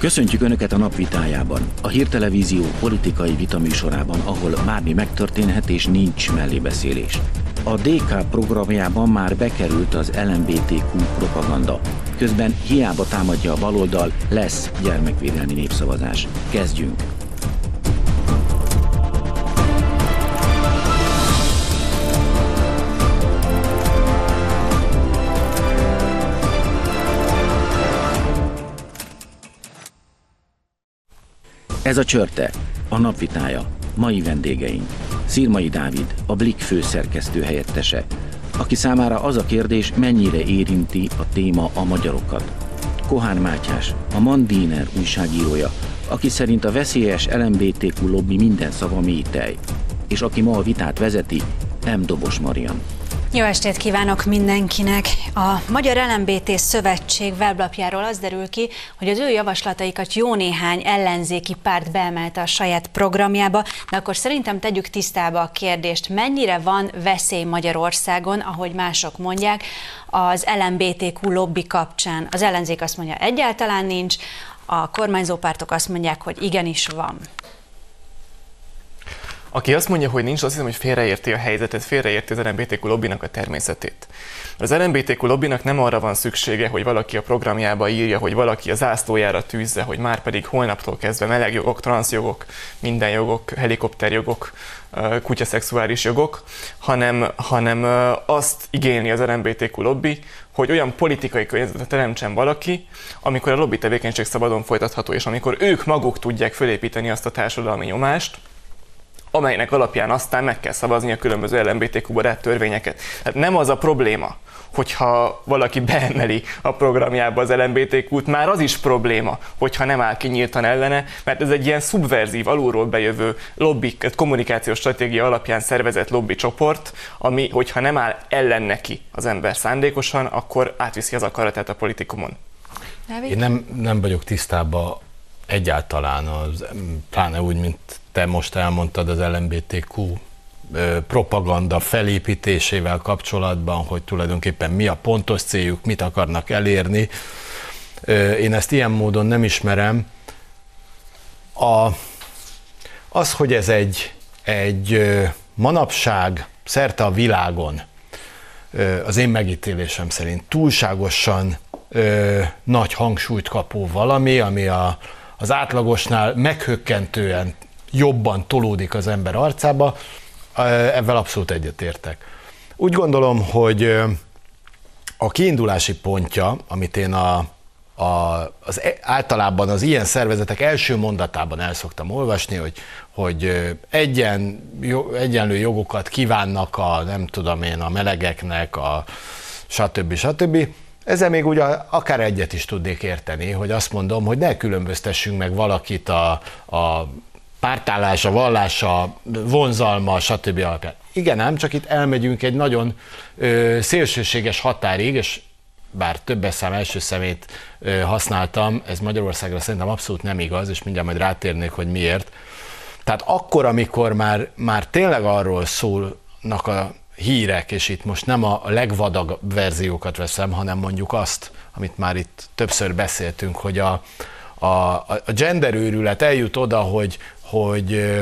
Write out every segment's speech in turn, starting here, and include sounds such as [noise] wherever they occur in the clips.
Köszöntjük Önöket a napvitájában, a hírtelevízió politikai vitaműsorában, ahol bármi megtörténhet és nincs mellébeszélés. A DK programjában már bekerült az LMBTQ propaganda. Közben hiába támadja a baloldal, lesz gyermekvédelmi népszavazás. Kezdjünk! Ez a csörte, a napvitája, mai vendégeink. Szirmai Dávid, a Blik főszerkesztő helyettese, aki számára az a kérdés, mennyire érinti a téma a magyarokat. Kohán Mátyás, a Mandiner újságírója, aki szerint a veszélyes LMBTQ lobby minden szava mély tej, és aki ma a vitát vezeti, M. Dobos Marian. Jó estét kívánok mindenkinek! A Magyar LMBT Szövetség weblapjáról az derül ki, hogy az ő javaslataikat jó néhány ellenzéki párt beemelte a saját programjába, de akkor szerintem tegyük tisztába a kérdést, mennyire van veszély Magyarországon, ahogy mások mondják, az LMBTQ lobby kapcsán. Az ellenzék azt mondja, egyáltalán nincs, a kormányzó pártok azt mondják, hogy igenis van. Aki azt mondja, hogy nincs, azt hiszem, hogy félreérti a helyzetet, félreérti az LMBTQ lobbynak a természetét. Az LMBTQ lobbynak nem arra van szüksége, hogy valaki a programjába írja, hogy valaki a zászlójára tűzze, hogy már pedig holnaptól kezdve melegjogok, transzjogok, minden jogok, helikopterjogok, kutyaszexuális jogok, hanem, hanem azt igényli az LMBTQ lobby, hogy olyan politikai környezetet teremtsen valaki, amikor a lobby tevékenység szabadon folytatható, és amikor ők maguk tudják fölépíteni azt a társadalmi nyomást, amelynek alapján aztán meg kell szavazni a különböző LMBTQ barát törvényeket. Tehát nem az a probléma, hogyha valaki beemeli a programjába az LMBTQ-t, már az is probléma, hogyha nem áll ki nyíltan ellene, mert ez egy ilyen szubverzív, alulról bejövő lobby, kommunikációs stratégia alapján szervezett lobby csoport, ami, hogyha nem áll ellen neki az ember szándékosan, akkor átviszi az akaratát a politikumon. Én nem, nem vagyok tisztában egyáltalán, az, pláne úgy, mint te most elmondtad az LMBTQ propaganda felépítésével kapcsolatban, hogy tulajdonképpen mi a pontos céljuk, mit akarnak elérni. Én ezt ilyen módon nem ismerem. A, az, hogy ez egy, egy manapság szerte a világon, az én megítélésem szerint túlságosan nagy hangsúlyt kapó valami, ami a, az átlagosnál meghökkentően jobban tolódik az ember arcába, ebben abszolút egyetértek. Úgy gondolom, hogy a kiindulási pontja, amit én a, a, az e, általában az ilyen szervezetek első mondatában el szoktam olvasni, hogy, hogy egyen, egyenlő jogokat kívánnak a, nem tudom én, a melegeknek, a stb. stb. Ezzel még ugye akár egyet is tudnék érteni, hogy azt mondom, hogy ne különböztessünk meg valakit a, a pártállása, vallása, vonzalma, stb. alapján. Igen ám, csak itt elmegyünk egy nagyon ö, szélsőséges határig, és bár több szám első szemét ö, használtam, ez Magyarországra szerintem abszolút nem igaz, és mindjárt majd rátérnék, hogy miért. Tehát akkor, amikor már, már tényleg arról szólnak a hírek, és itt most nem a legvadag verziókat veszem, hanem mondjuk azt, amit már itt többször beszéltünk, hogy a, a, a gender őrület eljut oda, hogy, hogy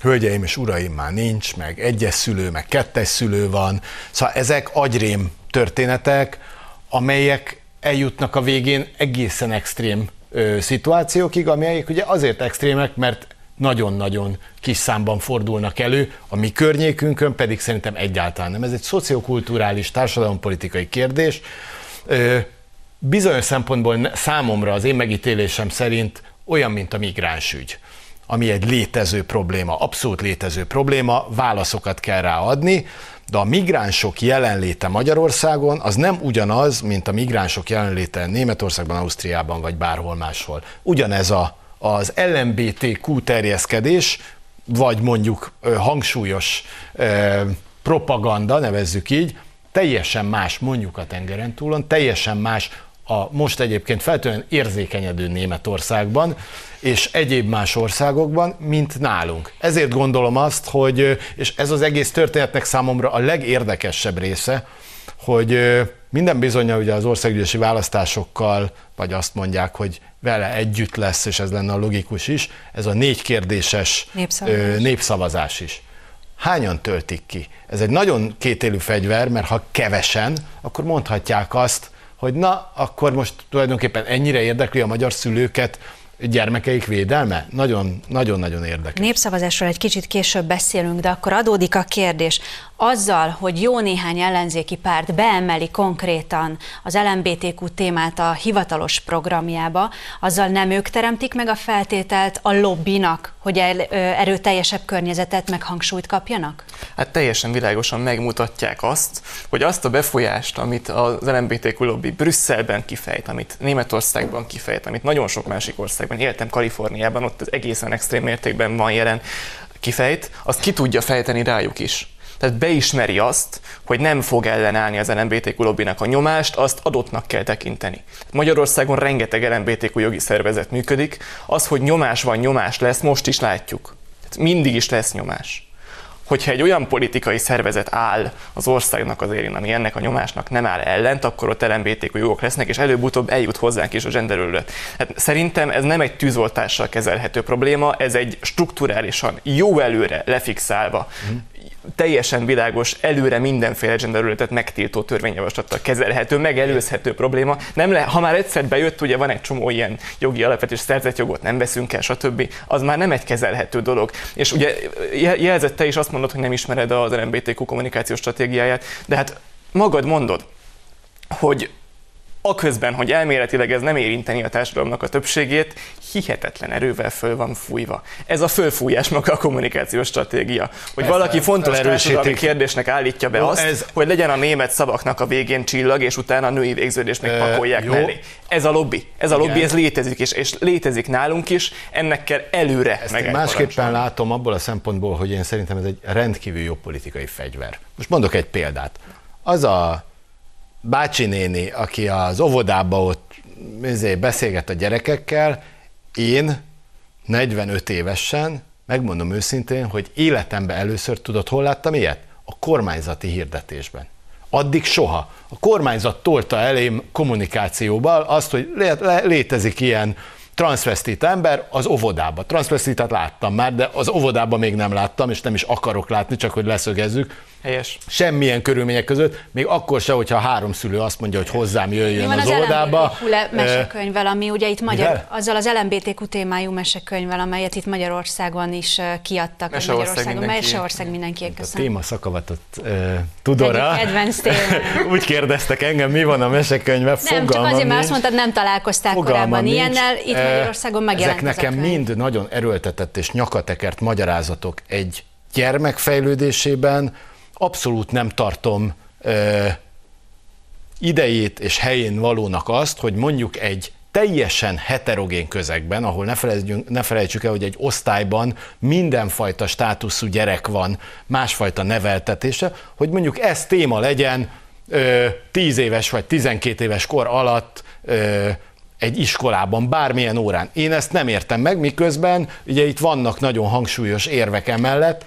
hölgyeim és uraim már nincs, meg egyes szülő, meg kettes szülő van. Szóval ezek agyrém történetek, amelyek eljutnak a végén egészen extrém ö, szituációkig, amelyek ugye azért extrémek, mert nagyon-nagyon kis számban fordulnak elő, a mi környékünkön pedig szerintem egyáltalán nem. Ez egy szociokulturális, társadalompolitikai kérdés. Ö, bizonyos szempontból számomra, az én megítélésem szerint olyan, mint a migránsügy, ami egy létező probléma, abszolút létező probléma, válaszokat kell ráadni, de a migránsok jelenléte Magyarországon az nem ugyanaz, mint a migránsok jelenléte Németországban, Ausztriában vagy bárhol máshol. Ugyanez a, az LMBTQ terjeszkedés, vagy mondjuk hangsúlyos propaganda, nevezzük így, teljesen más mondjuk a tengeren túlon, teljesen más a most egyébként feltűnően érzékenyedő Németországban és egyéb más országokban, mint nálunk. Ezért gondolom azt, hogy, és ez az egész történetnek számomra a legérdekesebb része, hogy minden bizonyja ugye az országgyűlési választásokkal, vagy azt mondják, hogy vele együtt lesz, és ez lenne a logikus is, ez a négy kérdéses népszavazás, népszavazás is. Hányan töltik ki? Ez egy nagyon kétélű fegyver, mert ha kevesen, akkor mondhatják azt, hogy na, akkor most tulajdonképpen ennyire érdekli a magyar szülőket gyermekeik védelme? Nagyon-nagyon érdekes. Népszavazásról egy kicsit később beszélünk, de akkor adódik a kérdés. Azzal, hogy jó néhány ellenzéki párt beemeli konkrétan az LMBTQ témát a hivatalos programjába, azzal nem ők teremtik meg a feltételt a lobbinak, hogy erőteljesebb környezetet meg hangsúlyt kapjanak? Hát teljesen világosan megmutatják azt, hogy azt a befolyást, amit az LMBTQ lobby Brüsszelben kifejt, amit Németországban kifejt, amit nagyon sok másik országban, éltem Kaliforniában, ott egészen extrém mértékben van jelen, kifejt, azt ki tudja fejteni rájuk is. Tehát beismeri azt, hogy nem fog ellenállni az LMBTQ lobbynak a nyomást, azt adottnak kell tekinteni. Magyarországon rengeteg LMBTQ jogi szervezet működik, az, hogy nyomás van, nyomás lesz, most is látjuk. Tehát mindig is lesz nyomás hogyha egy olyan politikai szervezet áll az országnak az érén, ami ennek a nyomásnak nem áll ellent, akkor ott LMBTQ jogok lesznek, és előbb-utóbb eljut hozzánk is a genderőrület. Hát szerintem ez nem egy tűzoltással kezelhető probléma, ez egy strukturálisan jó előre lefixálva, mm teljesen világos, előre mindenféle genderületet megtiltó törvényjavaslattal kezelhető, megelőzhető probléma. Nem le, ha már egyszer bejött, ugye van egy csomó ilyen jogi alapvető szerzett jogot nem veszünk el, stb. Az már nem egy kezelhető dolog. És ugye jelzette is azt mondod, hogy nem ismered az LMBTQ kommunikációs stratégiáját, de hát magad mondod, hogy aközben, hogy elméletileg ez nem érinteni a társadalomnak a többségét, hihetetlen erővel föl van fújva. Ez a fölfújás maga a kommunikációs stratégia. Hogy Persze, valaki fontos társadalmi kérdésnek állítja be jó, azt, ez... hogy legyen a német szavaknak a végén csillag, és utána a női végződést meg pakolják jó. mellé. Ez a lobby. Ez a lobby, ez létezik, és, és létezik nálunk is, ennek kell előre Ezt meg másképpen látom abból a szempontból, hogy én szerintem ez egy rendkívül jó politikai fegyver. Most mondok egy példát. Az a bácsi néni, aki az óvodába ott izé, beszélget a gyerekekkel, én 45 évesen, megmondom őszintén, hogy életemben először tudod, hol láttam ilyet? A kormányzati hirdetésben. Addig soha. A kormányzat tolta elém kommunikációval azt, hogy létezik ilyen transvestit ember az óvodába. Transvestitát láttam már, de az óvodába még nem láttam, és nem is akarok látni, csak hogy leszögezzük Helyes. Semmilyen körülmények között, még akkor se, hogyha három szülő azt mondja, hogy hozzám jöjjön az, az oldába. mesekönyvvel, ami ugye itt magyar, Mivel? azzal az LMBTQ témájú mesekönyvvel, amelyet itt Magyarországon is kiadtak. Meseország Magyarországon, mindenki. Meseország mindenki. A téma szakavatott uh, Tudora. Kedvenc [laughs] Úgy kérdeztek engem, mi van a mesekönyve, Nem, csak azért, mert azt mondtad, nem találkoztál korábban nincs. ilyennel, itt Magyarországon megjelent Ezek nekem mind nagyon erőltetett és nyakatekert magyarázatok egy gyermek fejlődésében, abszolút nem tartom ö, idejét és helyén valónak azt, hogy mondjuk egy teljesen heterogén közegben, ahol ne, ne felejtsük el, hogy egy osztályban mindenfajta státuszú gyerek van, másfajta neveltetése, hogy mondjuk ez téma legyen ö, 10 éves vagy 12 éves kor alatt ö, egy iskolában, bármilyen órán. Én ezt nem értem meg, miközben ugye itt vannak nagyon hangsúlyos érvek emellett,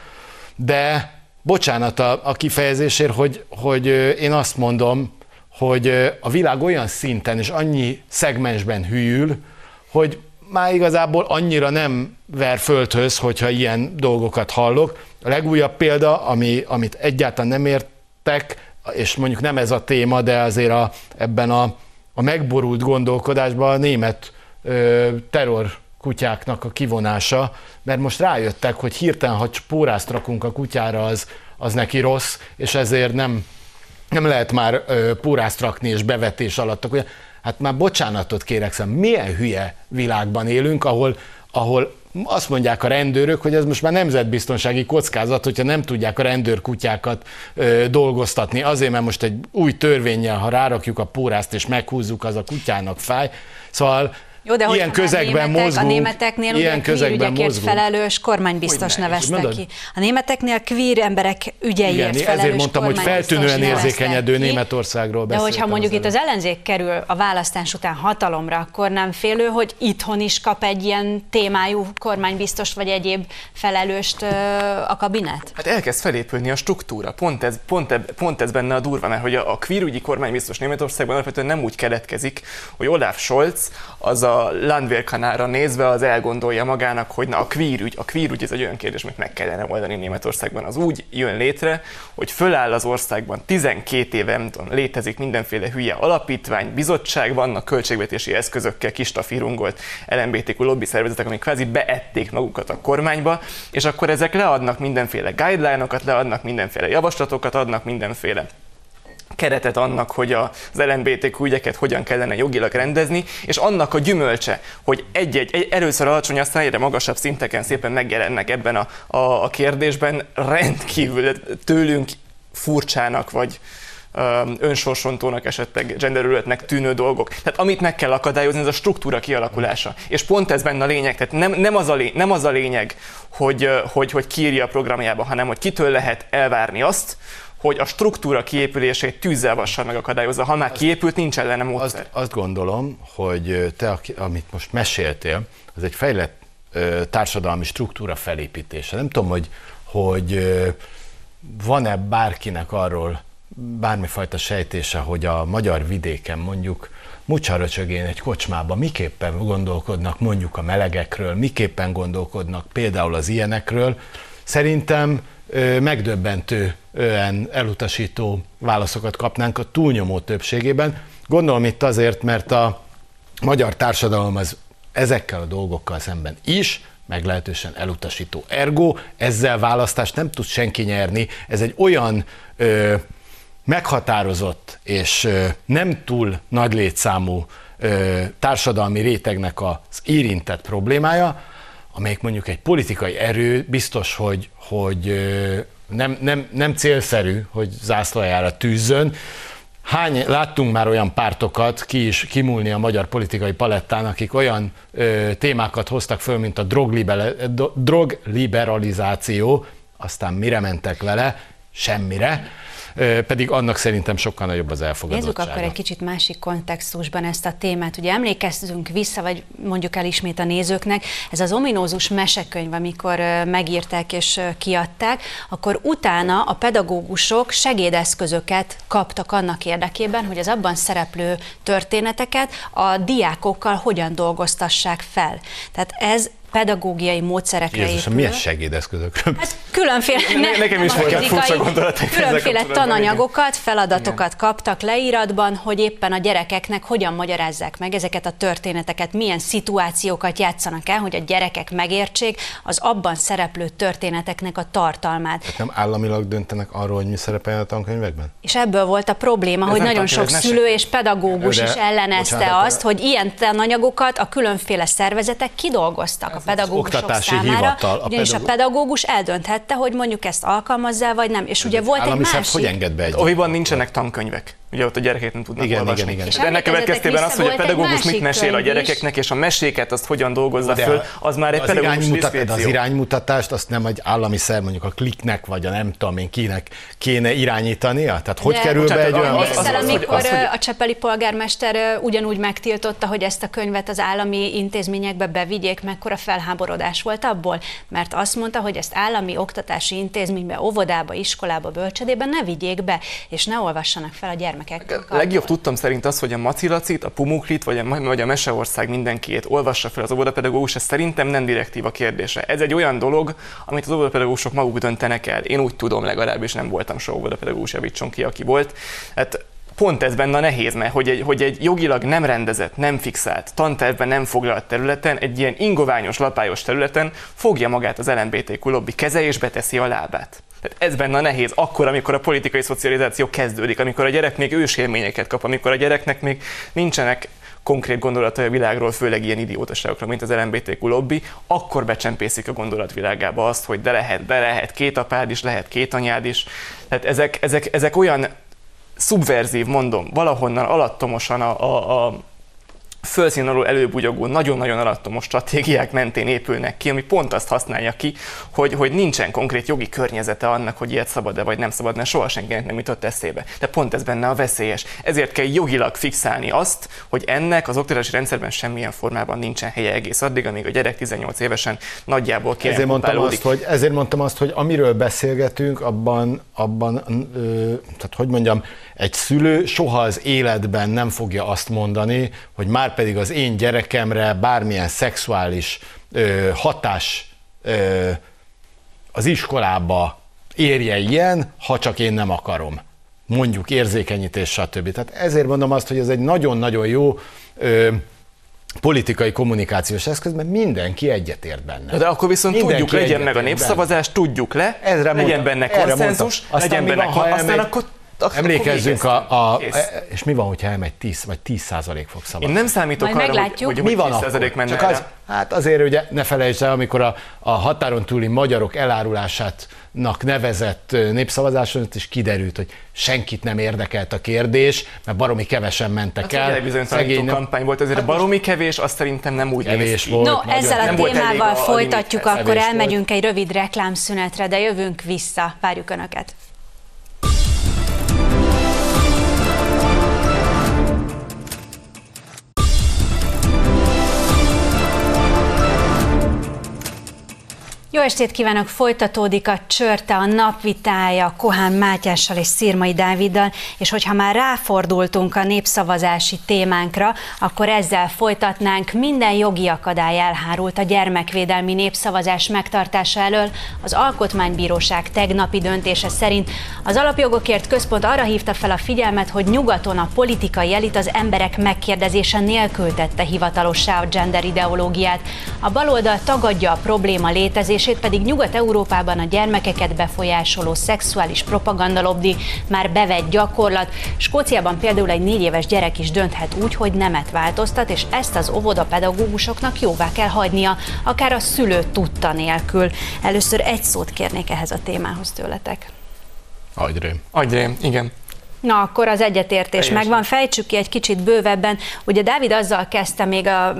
de bocsánat a, a kifejezésért, hogy, hogy én azt mondom, hogy a világ olyan szinten és annyi szegmensben hűl, hogy már igazából annyira nem ver földhöz, hogyha ilyen dolgokat hallok. A legújabb példa, ami, amit egyáltalán nem értek, és mondjuk nem ez a téma, de azért a, ebben a, a megborult gondolkodásban a német ö, terror kutyáknak a kivonása, mert most rájöttek, hogy hirtelen, ha pórázt rakunk a kutyára, az, az neki rossz, és ezért nem, nem lehet már ö, pórázt rakni és bevetés alatt. Akkor, hát már bocsánatot kérek, szóval milyen hülye világban élünk, ahol, ahol azt mondják a rendőrök, hogy ez most már nemzetbiztonsági kockázat, hogyha nem tudják a rendőrkutyákat ö, dolgoztatni. Azért, mert most egy új törvényel, ha rárakjuk a pórázt és meghúzzuk, az a kutyának fáj. Szóval Jó, de ilyen közegben a németek, mozgunk, a németeknél ilyen ugye közegben ügyekért mozgunk. felelős kormánybiztos Hogyne, nevezte mondod? ki. A németeknél queer emberek ügyeiért Igen, felelős ezért mondtam, hogy kormánybiztos feltűnően érzékenyedő ki. Németországról De hogyha mondjuk az itt az ellenzék kerül a választás után hatalomra, akkor nem félő, hogy itthon is kap egy ilyen témájú kormánybiztos vagy egyéb felelőst ö, a kabinet? Hát elkezd felépülni a struktúra. Pont ez, pont, eb, pont ez benne a durva, mert hogy a, a queerügyi kormány biztos Németországban alapvetően nem úgy keletkezik, hogy Olaf Scholz az a Landwehrkanára nézve az elgondolja magának, hogy na a queer ügy, a queer ügy ez egy olyan kérdés, amit meg kellene oldani Németországban. Az úgy jön létre, hogy föláll az országban 12 éve nem tudom, létezik mindenféle hülye alapítvány, bizottság, vannak költségvetési eszközökkel kistafírungolt LMBTQ lobby szervezetek, amik kvázi beették magukat a kormányba, és akkor ezek leadnak mindenféle guideline-okat, leadnak mindenféle javaslatokat, adnak mindenféle keretet annak, hogy az LMBTQ ügyeket hogyan kellene jogilag rendezni, és annak a gyümölcse, hogy egy-egy, egy, először alacsony, aztán egyre magasabb szinteken szépen megjelennek ebben a, a, a kérdésben, rendkívül tőlünk furcsának, vagy önsorsontónak, esetleg genderülötnek tűnő dolgok. Tehát amit meg kell akadályozni, ez a struktúra kialakulása. És pont ez benne a lényeg. Tehát nem, nem, az, a lé, nem az a lényeg, hogy, hogy, hogy kiírja a programjába, hanem hogy kitől lehet elvárni azt, hogy a struktúra kiépülését tűzzel vassal megakadályozza. Ha már kiépült, nincs ellene módszer. Azt, azt gondolom, hogy te, amit most meséltél, az egy fejlett társadalmi struktúra felépítése. Nem tudom, hogy, hogy van-e bárkinek arról bármifajta sejtése, hogy a magyar vidéken mondjuk mucsaröcsögén egy kocsmában miképpen gondolkodnak mondjuk a melegekről, miképpen gondolkodnak például az ilyenekről. Szerintem ö, megdöbbentően elutasító válaszokat kapnánk a túlnyomó többségében. Gondolom itt azért, mert a magyar társadalom az ezekkel a dolgokkal szemben is meglehetősen elutasító. Ergo ezzel választást nem tud senki nyerni. Ez egy olyan ö, meghatározott és ö, nem túl nagy létszámú ö, társadalmi rétegnek az érintett problémája, amelyik mondjuk egy politikai erő biztos, hogy, hogy nem, nem, nem célszerű, hogy zászlajára tűzzön. Hány, láttunk már olyan pártokat ki is kimúlni a magyar politikai palettán, akik olyan ö, témákat hoztak föl, mint a drogliber, drogliberalizáció, aztán mire mentek vele? Semmire. Pedig annak szerintem sokkal nagyobb az elfogadottsága. Nézzük akkor egy kicsit másik kontextusban ezt a témát. Ugye emlékezzünk vissza, vagy mondjuk el ismét a nézőknek, ez az ominózus mesekönyv, amikor megírták és kiadták, akkor utána a pedagógusok segédeszközöket kaptak annak érdekében, hogy az abban szereplő történeteket a diákokkal hogyan dolgoztassák fel. Tehát ez pedagógiai módszerekre Jézusom, épül. milyen segédeszközökről? Hát különféle, Ne- nekem is voltak fizikai, furcsa Különféle tananyagokat, feladatokat kaptak leíratban, hogy éppen a gyerekeknek hogyan magyarázzák meg ezeket a történeteket, milyen szituációkat játszanak el, hogy a gyerekek megértsék az abban szereplő történeteknek a tartalmát. Nem államilag döntenek arról, hogy mi szerepeljen a tankönyvekben? És ebből volt a probléma, Ez hogy nagyon tankönyv, sok szülő és pedagógus De, is ellenezte bocsánat, azt, hogy ilyen tananyagokat a különféle szervezetek kidolgoztak a pedagógusok oktatási számára, hivatal, a ugyanis a pedagó- pedagógus eldönthette, hogy mondjuk ezt alkalmazzá, vagy nem. És ugye volt egy másik... hogy enged be egy Oviban nincsenek tankönyvek. Ugye ott a gyerekek nem tudnak Igen, olvasni. igen, igen. És ennek következtében az, hogy a pedagógus mit mesél a könyv gyerekeknek, és a meséket azt hogyan dolgozza De föl, az már egy az pedagógus iránymutat, az iránymutatást azt nem egy állami szerv, mondjuk a kliknek, vagy a nem tudom én kinek kéne irányítania? Tehát hogy De- kerül be Bocsánat, egy olyan... az- az- hogy- amikor az, hogy- a Csepeli polgármester ugyanúgy megtiltotta, hogy ezt a könyvet az állami intézményekbe bevigyék, mekkora felháborodás volt abból? Mert azt mondta, hogy ezt állami oktatási intézménybe, óvodába, iskolába, bölcsödébe ne vigyék be, és ne olvassanak fel a gyermekek. A legjobb tudtam szerint az, hogy a Macilacit, a Pumuklit vagy a, vagy a Meseország mindenkiét olvassa fel az óvodapedagógus, ez szerintem nem direktíva kérdése. Ez egy olyan dolog, amit az óvodapedagógusok maguk döntenek el. Én úgy tudom legalábbis, nem voltam soha óvodapedagógus, javítson ki, aki volt. Hát pont ez benne a nehéz, mert hogy egy, hogy egy jogilag nem rendezett, nem fixált, tantervben nem foglalt területen, egy ilyen ingoványos, lapályos területen fogja magát az LMBTQ lobby keze és beteszi a lábát. Tehát ez benne a nehéz, akkor, amikor a politikai szocializáció kezdődik, amikor a gyerek még ősélményeket kap, amikor a gyereknek még nincsenek konkrét gondolatai a világról, főleg ilyen idiótaságokra, mint az LMBTQ lobby, akkor becsempészik a gondolatvilágába azt, hogy de lehet, de lehet két apád is, lehet két anyád is. Tehát ezek, ezek, ezek olyan szubverzív, mondom, valahonnan alattomosan a, a, a fölszín alól előbugyogó, nagyon-nagyon alattomos stratégiák mentén épülnek ki, ami pont azt használja ki, hogy, hogy nincsen konkrét jogi környezete annak, hogy ilyet szabad-e vagy nem szabad, mert soha senkinek nem jutott eszébe. De pont ez benne a veszélyes. Ezért kell jogilag fixálni azt, hogy ennek az oktatási rendszerben semmilyen formában nincsen helye egész addig, amíg a gyerek 18 évesen nagyjából kérem ezért mondtam, azt, hogy, ezért mondtam azt, hogy amiről beszélgetünk, abban, abban ö, tehát hogy mondjam, egy szülő soha az életben nem fogja azt mondani, hogy már pedig az én gyerekemre bármilyen szexuális ö, hatás ö, az iskolába érje ilyen, ha csak én nem akarom. Mondjuk érzékenyítés, stb. Tehát ezért mondom azt, hogy ez egy nagyon-nagyon jó ö, politikai kommunikációs eszköz, mert mindenki egyetért benne. De akkor viszont mindenki tudjuk, legyen meg a népszavazás, benne. tudjuk le, Ezre legyen mondta, benne konszenzus, legyen benne, van, aztán elmegy, akkor Emlékezzünk a, a, és mi van, hogyha elmegy 10 vagy 10 százalék fog szavazni? Én nem számítok Majd arra, hogy, hogy, mi van 10 akkor? menne Csak az, Hát azért ugye ne felejtsd el, amikor a, a határon túli magyarok elárulásátnak nevezett népszavazáson is kiderült, hogy senkit nem érdekelt a kérdés, mert baromi kevesen mentek hát, el. Bizony Szegény nem... kampány volt, ezért hát baromi kevés, azt szerintem nem úgy kevés volt. No, magyar. ezzel a nem témával folytatjuk, a akkor elmegyünk volt. egy rövid reklámszünetre, de jövünk vissza. Várjuk Önöket. Jó estét kívánok! Folytatódik a csörte, a napvitája Kohán Mátyással és Szirmai Dáviddal, és hogyha már ráfordultunk a népszavazási témánkra, akkor ezzel folytatnánk. Minden jogi akadály elhárult a gyermekvédelmi népszavazás megtartása elől. Az Alkotmánybíróság tegnapi döntése szerint az Alapjogokért Központ arra hívta fel a figyelmet, hogy nyugaton a politikai elit az emberek megkérdezése nélkül tette hivatalossá a gender ideológiát. A baloldal tagadja a probléma létezését, működését pedig Nyugat-Európában a gyermekeket befolyásoló szexuális propaganda lobby már bevett gyakorlat. Skóciában például egy négy éves gyerek is dönthet úgy, hogy nemet változtat, és ezt az óvoda pedagógusoknak jóvá kell hagynia, akár a szülő tudta nélkül. Először egy szót kérnék ehhez a témához tőletek. Agyrém. Agyrém, igen. Na, akkor az egyetértés Teljesen. megvan. Fejtsük ki egy kicsit bővebben. Ugye Dávid azzal kezdte még a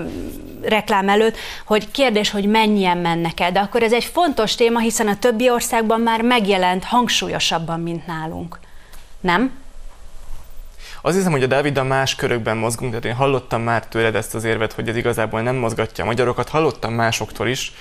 reklám előtt, hogy kérdés, hogy mennyien mennek el, de akkor ez egy fontos téma, hiszen a többi országban már megjelent hangsúlyosabban, mint nálunk. Nem? Az hiszem, hogy a Dáviddal más körökben mozgunk, tehát én hallottam már tőled ezt az érvet, hogy ez igazából nem mozgatja a magyarokat, hallottam másoktól is.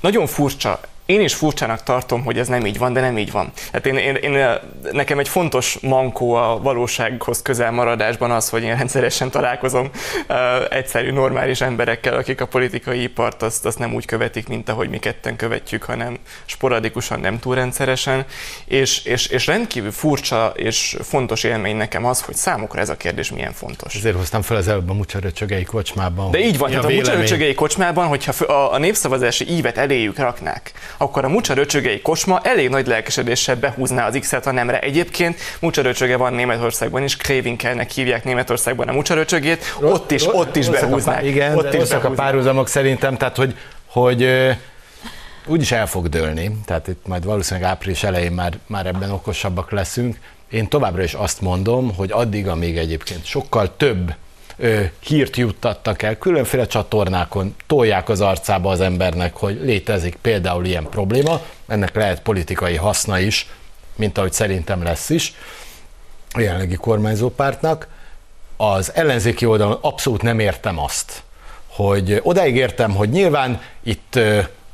Nagyon furcsa én is furcsának tartom, hogy ez nem így van, de nem így van. Hát én, én, én, nekem egy fontos mankó a valósághoz közel maradásban az, hogy én rendszeresen találkozom uh, egyszerű, normális emberekkel, akik a politikai ipart azt, azt nem úgy követik, mint ahogy mi ketten követjük, hanem sporadikusan, nem túl rendszeresen. És, és, és rendkívül furcsa és fontos élmény nekem az, hogy számukra ez a kérdés milyen fontos. Ezért hoztam fel az előbb a Mucsaröcsögei kocsmában. De így van, tehát a, a Mucsaröcsögei kocsmában, hogyha a, a népszavazási ívet eléjük raknák, akkor a Mucsa röcsögei kosma elég nagy lelkesedéssel behúzná az X-et a nemre. Egyébként Mucsa röcsöge van Németországban is, Krévinkelnek hívják Németországban a Mucsa röcsögét, ott is, ott is behúznák. Igen, ott is a párhuzamok szerintem, tehát hogy, hogy úgyis el fog dőlni, tehát itt majd valószínűleg április elején már, már ebben okosabbak leszünk. Én továbbra is azt mondom, hogy addig, amíg egyébként sokkal több ö, hírt juttattak el, különféle csatornákon tolják az arcába az embernek, hogy létezik például ilyen probléma, ennek lehet politikai haszna is, mint ahogy szerintem lesz is a jelenlegi kormányzópártnak. Az ellenzéki oldalon abszolút nem értem azt, hogy odáig értem, hogy nyilván itt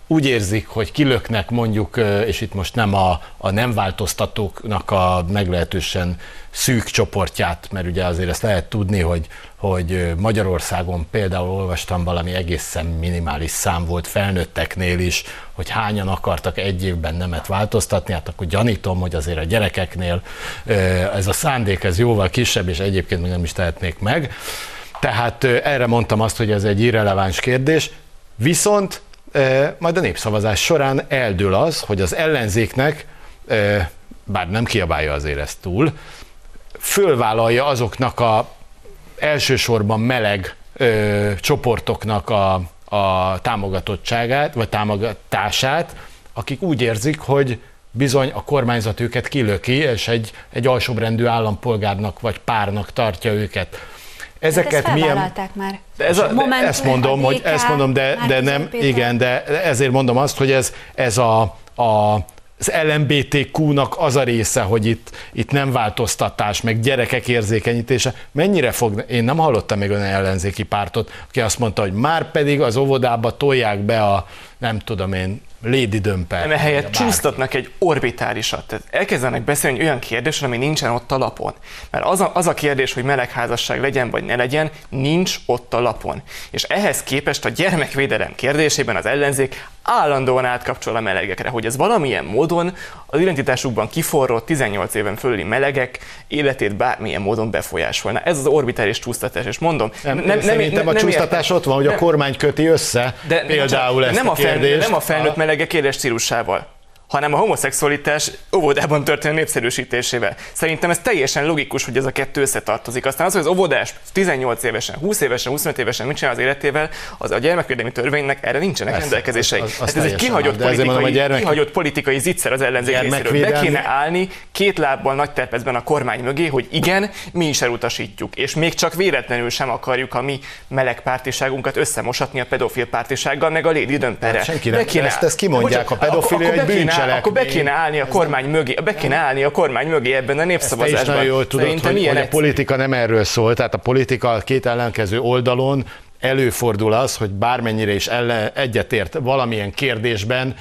úgy érzik, hogy kilöknek mondjuk, és itt most nem a, a nem változtatóknak a meglehetősen szűk csoportját, mert ugye azért ezt lehet tudni, hogy, hogy Magyarországon például olvastam valami egészen minimális szám volt felnőtteknél is, hogy hányan akartak egy évben nemet változtatni, hát akkor gyanítom, hogy azért a gyerekeknél ez a szándék ez jóval kisebb, és egyébként még nem is tehetnék meg. Tehát erre mondtam azt, hogy ez egy irreleváns kérdés, viszont majd a népszavazás során eldől az, hogy az ellenzéknek, bár nem kiabálja azért ezt túl, fölvállalja azoknak a elsősorban meleg ö, csoportoknak a, a támogatottságát, vagy támogatását, akik úgy érzik, hogy bizony a kormányzat őket kilöki, és egy, egy alsóbrendű állampolgárnak vagy párnak tartja őket. Ezeket hát milyen... már. De ez a, Momentum, ezt mondom, hogy ezt mondom, de, de nem, igen, de ezért mondom azt, hogy ez, ez a, a az LMBTQ-nak az a része, hogy itt, itt nem változtatás, meg gyerekek érzékenyítése. Mennyire fog, én nem hallottam még olyan ellenzéki pártot, aki azt mondta, hogy már pedig az óvodába tolják be a, nem tudom én, Lady Dömper. Nem, helyett csúsztatnak egy orbitálisat. Tehát elkezdenek beszélni olyan kérdésről, ami nincsen ott a lapon. Mert az a, az a kérdés, hogy melegházasság legyen vagy ne legyen, nincs ott a lapon. És ehhez képest a gyermekvédelem kérdésében az ellenzék állandóan átkapcsol a melegekre, hogy ez valamilyen módon az identitásukban kiforrott 18 éven fölüli melegek életét bármilyen módon befolyásolna. Ez az orbitális csúsztatás, és mondom, Nem, nem, szerintem a csúsztatás értem. ott van, hogy a Nem. kormány köti össze De például ezt nem a a, felnőtt, kérdést. nem a felnőtt melegek éles stílusával hanem a homoszexualitás óvodában történő népszerűsítésével. Szerintem ez teljesen logikus, hogy ez a kettő összetartozik. Aztán az, hogy az óvodás 18 évesen, 20 évesen, 25 évesen mit csinál az életével, az a gyermekvédelmi törvénynek erre nincsenek Persze, rendelkezései. az- az- hát ez egy kihagyott mondom, politikai, a gyermek- kihagyott politikai zicser az ellenzék részéről. Be Gyermekvédelmi- kéne állni két lábbal nagy terpezben a kormány mögé, hogy igen, mi is elutasítjuk. És még csak véletlenül sem akarjuk a mi meleg pártiságunkat összemosatni a pedofil pártisággal, meg a Lady Dömperrel. Senki nem- kéne- ezt- ezt kimondják, a pedofilia egy akkor bűncselekmény. Akkor be kéne állni a kormány mögé, be kéne állni a kormány mögé ebben a Ezt te is népszavazásban. nagyon jól tudod, Szerintem hogy, hogy a politika nem erről szól, tehát a politika két ellenkező oldalon előfordul az, hogy bármennyire is ellen, egyetért valamilyen kérdésben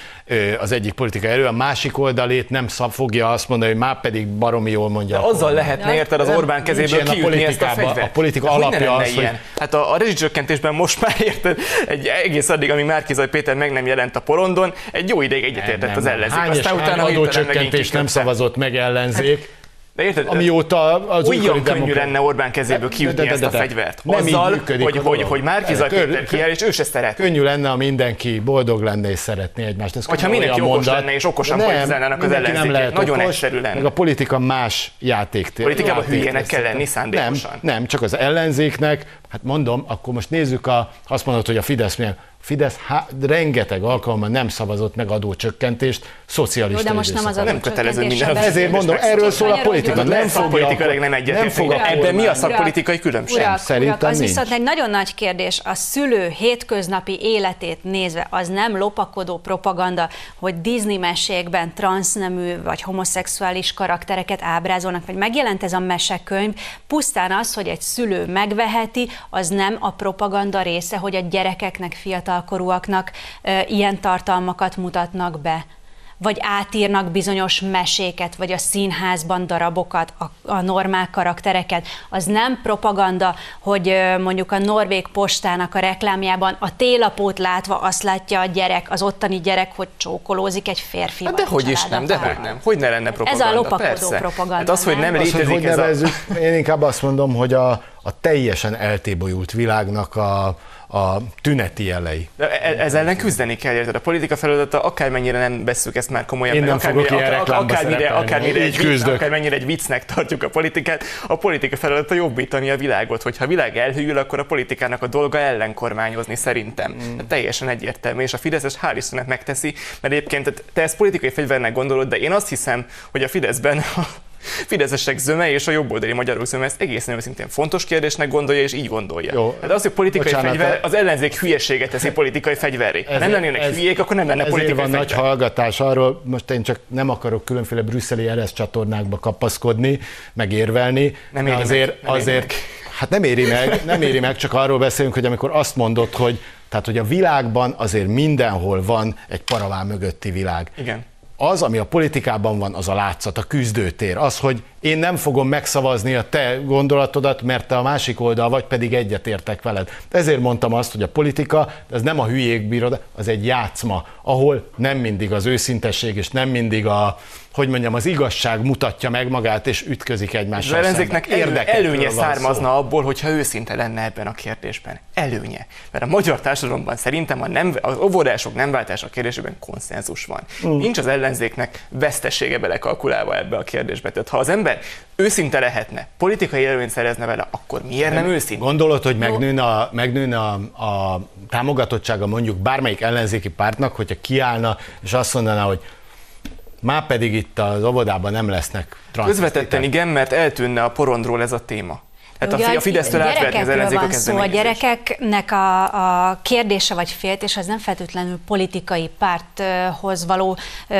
az egyik politika erő, a másik oldalét nem szab, fogja azt mondani, hogy már pedig baromi jól mondja. De azzal lehetne érted az Orbán kezéből ilyen a kiütni ezt a fegyvert. A politika De hogy ne alapja az, hogy- ilyen? Hát a, a rezsicsökkentésben most már [laughs] érted, egy egész addig, amíg Márkizaj Péter meg nem jelent a porondon, egy jó ideig egyetértett Nem, az ellenzék. Hány Aztán hány utána adócsökkentést nem szavazott meg ellenzék, De érted? amióta az olyan könnyű demokra- lenne Orbán kezéből De- kiütni de- de- ezt a fegyvert. nem Azzal, működik hogy, hogy, hogy Kör- Péter kiáll, és ő se szeret. Könnyű lenne, ha mindenki boldog lenne és szeretné egymást. Ez Hogyha mindenki okos mondat. lenne és okosan politizálnának az mindenki nem lehet Nagyon okos, egyszerű lenne. Meg a politika más játéktér. Politikában hülyének kell lenni szándékosan. Nem, nem, csak az ellenzéknek, hát mondom, akkor most nézzük, a, azt mondod, hogy a Fidesz milyen. Fidesz há, rengeteg alkalommal nem szavazott meg adócsökkentést szocialista Jó, de most nem az. Nem kötelező minden Ezért mondom, erről szól a politika. Nem fogja, szakpolitikailag nem nem egyetértünk. fog a Ebben mi a szakpolitikai különbség? Urak, Szerintem urak, az nincs. viszont egy nagyon nagy kérdés. A szülő hétköznapi életét nézve, az nem lopakodó propaganda, hogy Disney mesékben transznemű vagy homoszexuális karaktereket ábrázolnak, vagy megjelent ez a mesekönyv, pusztán az, hogy egy szülő megveheti, az nem a propaganda része, hogy a gyerekeknek, fiatalkorúaknak ilyen tartalmakat mutatnak be vagy átírnak bizonyos meséket, vagy a színházban darabokat, a, a normál karaktereket. Az nem propaganda, hogy mondjuk a Norvég postának a reklámjában a télapót látva azt látja a gyerek, az ottani gyerek, hogy csókolózik egy férfi. Hát dehogy is nem, dehogy nem. Hogy ne lenne propaganda? lopakodó Persze. propaganda, Hát az, hogy nem nem? Az, hogy létezik hogy ez a... nevezzük, én inkább azt mondom, hogy a, a teljesen eltébolyult világnak a, a tüneti jelei. De e- ez ellen küzdeni kell, érted? A politika feladata, akármennyire nem vesszük ezt már komolyan, Én nem fogok akármire, ilyen reklámba akármire, szerepelni. akármire, Így egy akármennyire egy viccnek tartjuk a politikát, a politika feladata jobbítani a világot. Hogyha a világ elhűl, akkor a politikának a dolga ellenkormányozni szerintem. Mm. Teljesen egyértelmű, és a Fideszes hál' Istennek megteszi, mert egyébként te ezt politikai fegyvernek gondolod, de én azt hiszem, hogy a Fideszben Fideszesek zöme és a jobboldali magyarok zöme ezt egészen őszintén fontos kérdésnek gondolja, és így gondolja. Jó. Hát az, hogy politikai Bocsánat, fegyver, az ellenzék hülyeséget teszi politikai fegyverré. Ha nem lennének ez- hülyék, akkor nem lenne politikai van nagy fegyver. hallgatás arról, most én csak nem akarok különféle brüsszeli eresz csatornákba kapaszkodni, meg érvelni. Nem éri azért, meg, nem éri azért, hát nem éri meg, nem éri meg, csak arról beszélünk, hogy amikor azt mondod, hogy tehát, hogy a világban azért mindenhol van egy paraván mögötti világ. Igen. Az, ami a politikában van, az a látszat, a küzdőtér. Az, hogy én nem fogom megszavazni a te gondolatodat, mert te a másik oldal vagy, pedig egyetértek veled. Ezért mondtam azt, hogy a politika, ez nem a hülyék bíroda, az egy játszma, ahol nem mindig az őszintesség, és nem mindig a, hogy mondjam, az igazság mutatja meg magát, és ütközik Az egymással. ellenzéknek elő, Érdekekről előnye van szó. származna abból, hogyha őszinte lenne ebben a kérdésben. Előnye. Mert a magyar társadalomban szerintem a nem, az óvodások nem váltása kérdésében konszenzus van. Mm. Nincs az ellenzéknek vesztesége belekalkulálva ebbe a kérdésbe. Tehát ha az ember őszinte lehetne, politikai előnyt szerezne vele, akkor miért nem, nem őszinte? Gondolod, hogy megnőne, a, megnőne a, a támogatottsága mondjuk bármelyik ellenzéki pártnak, hogyha kiállna, és azt mondaná, hogy már pedig itt az óvodában nem lesznek. Közvetetten igen, mert eltűnne a porondról ez a téma. Hát a, a Fidesztől átvetni az ellenzék a szó, a gyerekeknek a, a kérdése vagy féltés az nem feltétlenül politikai párthoz való ö,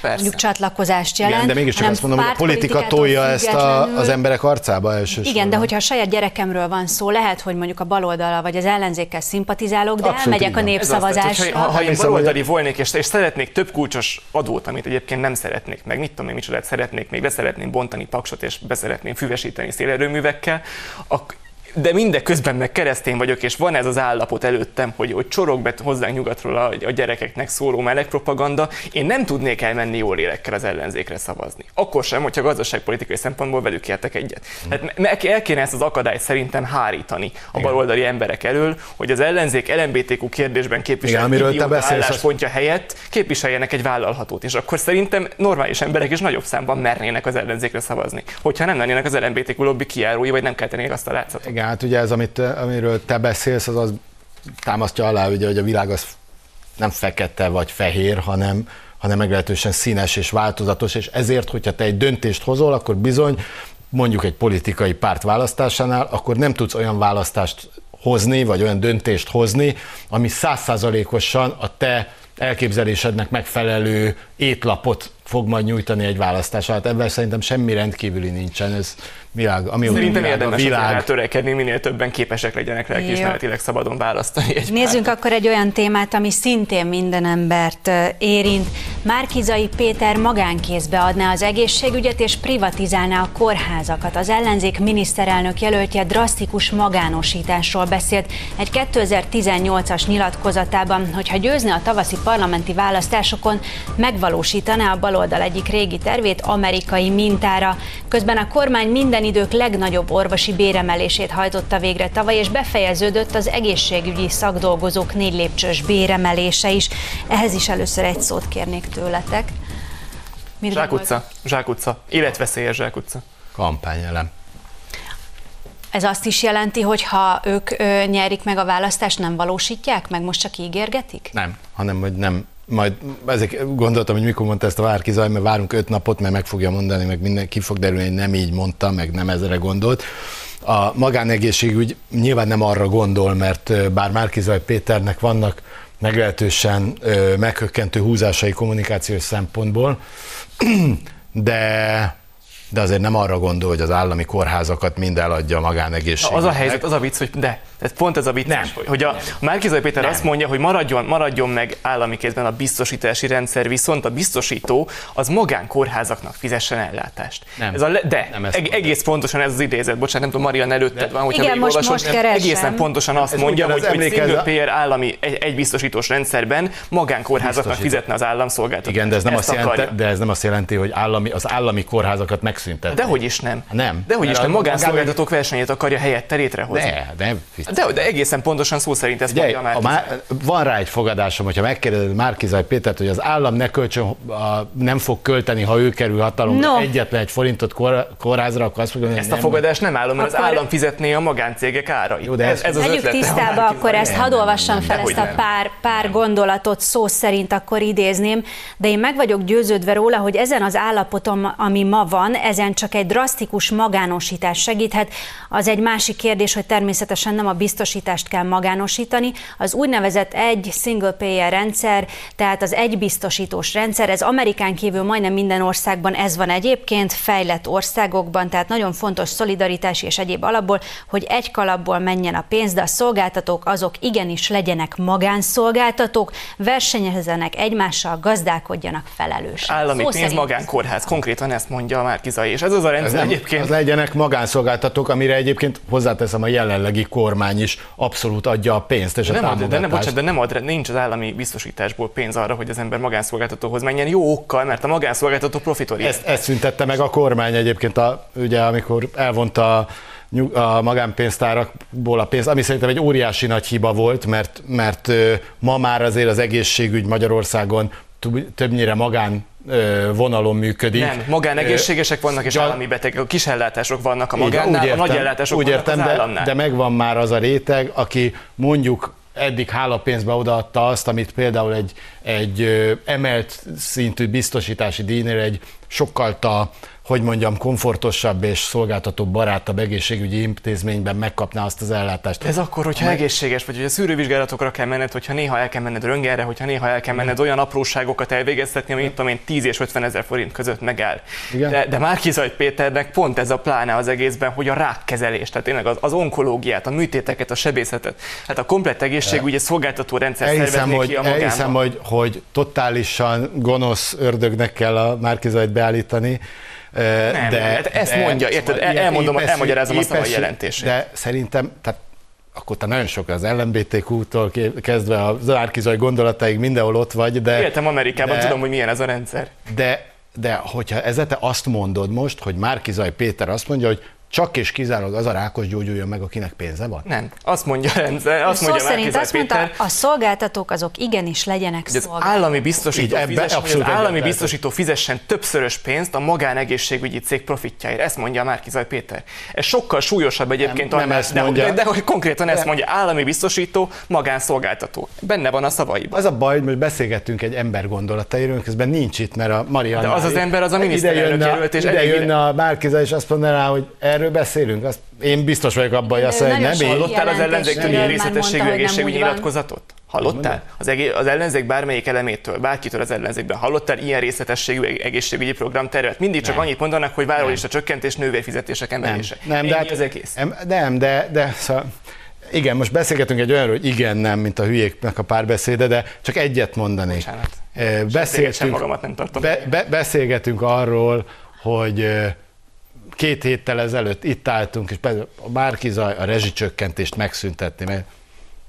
Persze. mondjuk csatlakozást jelent. Igen, de mégiscsak azt mondom, hogy a politika tolja ezt a, az emberek arcába elsősorban. Igen, de hogyha a saját gyerekemről van szó, lehet, hogy mondjuk a baloldala vagy az ellenzékkel szimpatizálok, de Abszolút elmegyek igen. a népszavazásra. Az, ha, ha én baloldali volnék, és, és szeretnék több kulcsos adót, amit egyébként nem szeretnék, meg mit tudom én, micsodát szeretnék, még beszeretném bontani paksot, és beszeretném füvesíteni szélerőművekkel, akkor de mindeközben meg keresztény vagyok, és van ez az állapot előttem, hogy, hogy csorog be hozzánk nyugatról a, a gyerekeknek szóló meleg propaganda, én nem tudnék elmenni jól lélekkel az ellenzékre szavazni. Akkor sem, hogyha gazdaságpolitikai szempontból velük értek egyet. Hát el kéne ezt az akadályt szerintem hárítani a baloldali emberek elől, hogy az ellenzék LMBTQ kérdésben képviselő álláspontja az... helyett képviseljenek egy vállalhatót. És akkor szerintem normális emberek is nagyobb számban mernének az ellenzékre szavazni. Hogyha nem lennének az LMBTQ lobby kiárói, vagy nem keltenék azt a látszatot. Igen, hát ugye ez, amit, amiről te beszélsz, az, az támasztja alá, ugye, hogy a világ az nem fekete vagy fehér, hanem, hanem meglehetősen színes és változatos, és ezért, hogyha te egy döntést hozol, akkor bizony mondjuk egy politikai párt választásánál, akkor nem tudsz olyan választást hozni, vagy olyan döntést hozni, ami százszázalékosan a te elképzelésednek megfelelő étlapot fog majd nyújtani egy választás alatt. Ebben szerintem semmi rendkívüli nincsen. Ez világ, ami Szerintem világ, érdemes a világ... törekedni, minél többen képesek legyenek lelkiismeretileg szabadon választani egy Nézzünk párt. akkor egy olyan témát, ami szintén minden embert érint. Márkizai Péter magánkézbe adná az egészségügyet és privatizálná a kórházakat. Az ellenzék miniszterelnök jelöltje drasztikus magánosításról beszélt egy 2018-as nyilatkozatában, hogyha győzne a tavaszi parlamenti választásokon, megvalósítaná a baloldal egyik régi tervét amerikai mintára. Közben a kormány minden minden idők legnagyobb orvosi béremelését hajtotta végre tavaly, és befejeződött az egészségügyi szakdolgozók négy lépcsős béremelése is. Ehhez is először egy szót kérnék tőletek. Mit zsákutca, zsákutca, életveszélyes zsákutca. Kampányelem. Ez azt is jelenti, hogy ha ők ö, nyerik meg a választást, nem valósítják meg, most csak ígérgetik? Nem, hanem hogy nem majd ezek gondoltam, hogy mikor mondta ezt a Várki Zaj, mert várunk öt napot, mert meg fogja mondani, meg minden ki fog derülni, hogy nem így mondta, meg nem ezre gondolt. A magánegészségügy nyilván nem arra gondol, mert bár Márki Péternek vannak meglehetősen meghökkentő húzásai kommunikációs szempontból, [clears throat] de de azért nem arra gondol, hogy az állami kórházakat mind eladja a magánegészségügynek. Az a helyzet, az a vicc, hogy de, ez pont ez a vicc, nem. hogy a Márkizai Péter nem. azt mondja, hogy maradjon, maradjon meg állami kézben a biztosítási rendszer, viszont a biztosító az magánkórházaknak fizessen ellátást. Nem. Ez a le, de, nem eg- egész pontosan ez az idézet, bocsánat, nem tudom, Marian előtted van, hogyha Igen, most, olvasod, most keresem. egészen pontosan azt ez mondja, hogy, hogy single payer állami egy, egy biztosítós rendszerben magánkórházaknak fizetne az államszolgáltatást. Igen, de ez, nem azt jelenti, de ez nem azt jelenti, hogy állami, az állami kórházakat megszüntetni. Dehogy is nem. Nem. Dehogy is nem. Magánszolgáltatók versenyét akarja helyett terétre hozni. De, de, de, de egészen pontosan szó szerint ezt mondja a Már, Van rá egy fogadásom, hogyha megkérdezed Márkizaj Pétert, hogy az állam ne költsön, a, nem fog költeni, ha ő kerül hatalomra no. egyetlen egy forintot kor, kórházra, akkor azt fogja, hogy Ezt nem. a fogadást nem állom, mert akkor... az állam fizetné a magáncégek árait. Jó, de ez, ez az Legyük tisztába, akkor ezt hadd olvassam fel ezt a pár, pár gondolatot szó szerint akkor idézném, de én meg vagyok győződve róla, hogy ezen az állapotom, ami ma van, ezen csak egy drasztikus magánosítás segíthet. Az egy másik kérdés, hogy természetesen nem a biztosítást kell magánosítani. Az úgynevezett egy single payer rendszer, tehát az egybiztosítós rendszer, ez Amerikán kívül majdnem minden országban ez van egyébként, fejlett országokban, tehát nagyon fontos szolidaritási és egyéb alapból, hogy egy kalapból menjen a pénz, de a szolgáltatók azok igenis legyenek magánszolgáltatók, versenyezzenek egymással, gazdálkodjanak felelősen. Állami Szó pénz, magánkórház, konkrétan ezt mondja már Kizai, és ez az a rendszer ez nem, egyébként. Az legyenek magánszolgáltatók, amire egyébként hozzáteszem a jelenlegi kormány is abszolút adja a pénzt és de a nem ad, de nem, bocsánat, de nem ad, nincs az állami biztosításból pénz arra, hogy az ember magánszolgáltatóhoz menjen jó okkal, mert a magánszolgáltató profitor. Ezt, ezt szüntette meg a kormány egyébként, a, ugye, amikor elvonta a magánpénztárakból a pénz, ami szerintem egy óriási nagy hiba volt, mert, mert ma már azért az egészségügy Magyarországon többnyire magán vonalon működik. Nem, magánegészségesek vannak és állami betegek, a kisellátások vannak a magánnál, értem, a nagy ellátások úgy értem, vannak az államnál. De, de megvan már az a réteg, aki mondjuk eddig hálapénzbe odaadta azt, amit például egy, egy emelt szintű biztosítási díjnél egy sokkal hogy mondjam, komfortosabb és szolgáltató barátabb egészségügyi intézményben megkapná azt az ellátást. Ez akkor, hogyha amely... egészséges vagy, hogy a szűrővizsgálatokra kell menned, hogyha néha el kell menned röngenre, hogyha néha el kell menned olyan apróságokat elvégeztetni, ami itt tudom én 10 és 50 ezer forint között megáll. Igen. De, de Márkizaj Péternek pont ez a pláne az egészben, hogy a rákkezelés, tehát tényleg az, az onkológiát, a műtéteket, a sebészetet, hát a komplett egészségügyi szolgáltató rendszer elhiszem, hogy, ki a elhiszem, hogy, hogy totálisan gonosz ördögnek kell a Márkizajt beállítani, nem, de, hát ezt de, mondja, érted? El, elmondom, épeszű, elmagyarázom azt a jelentését. De szerintem, tehát akkor te nagyon sok az LMBTQ-tól kezdve a Zárkizaj gondolataig mindenhol ott vagy, de... Éltem Amerikában, de, tudom, hogy milyen ez a rendszer. De, de hogyha ezzel te azt mondod most, hogy Márkizaj Péter azt mondja, hogy csak és kizárólag az a rákos gyógyuljon meg, akinek pénze van? Nem. Azt mondja rendszer, azt mondja szerint azt mondta, a szolgáltatók azok igenis legyenek az állami biztosító, Így, fizes, az állami biztosító fizessen többszörös pénzt a magánegészségügyi cég profitjáért. Ezt mondja Márkizaj Péter. Ez sokkal súlyosabb egyébként, nem, nem ezt mondja. De, de, hogy konkrétan nem. ezt mondja, állami biztosító, magánszolgáltató. Benne van a szavaiban. Az a baj, hogy most beszélgettünk egy ember gondolatairól, közben nincs itt, mert a Mariana. De az az ember az a miniszterelnök jelölt, és ide jönne a Márkizaj, és azt mondaná, hogy erről beszélünk? Azt én biztos vagyok abban, hogy azt nem én. Hallottál az ellenzéktől ilyen részletességű egészségügyi nyilatkozatot? Hallottál? Az, egész, az ellenzék bármelyik elemétől, bárkitől az ellenzékben hallottál ilyen részletességű egészségügyi tervet? Mindig csak nem. annyit mondanak, hogy a csökkentés, nővérfizetések emelése. Nem, nem de, hát, az egész. Nem, de, de szóval, igen, most beszélgetünk egy olyanról, hogy igen, nem, mint a hülyéknek a párbeszéde, de csak egyet mondani. Bocsánat. Beszélgetünk, magamat nem tartom. Be, be, beszélgetünk arról, hogy két héttel ezelőtt itt álltunk, és a Márkizaj a rezsicsökkentést megszüntetni, mert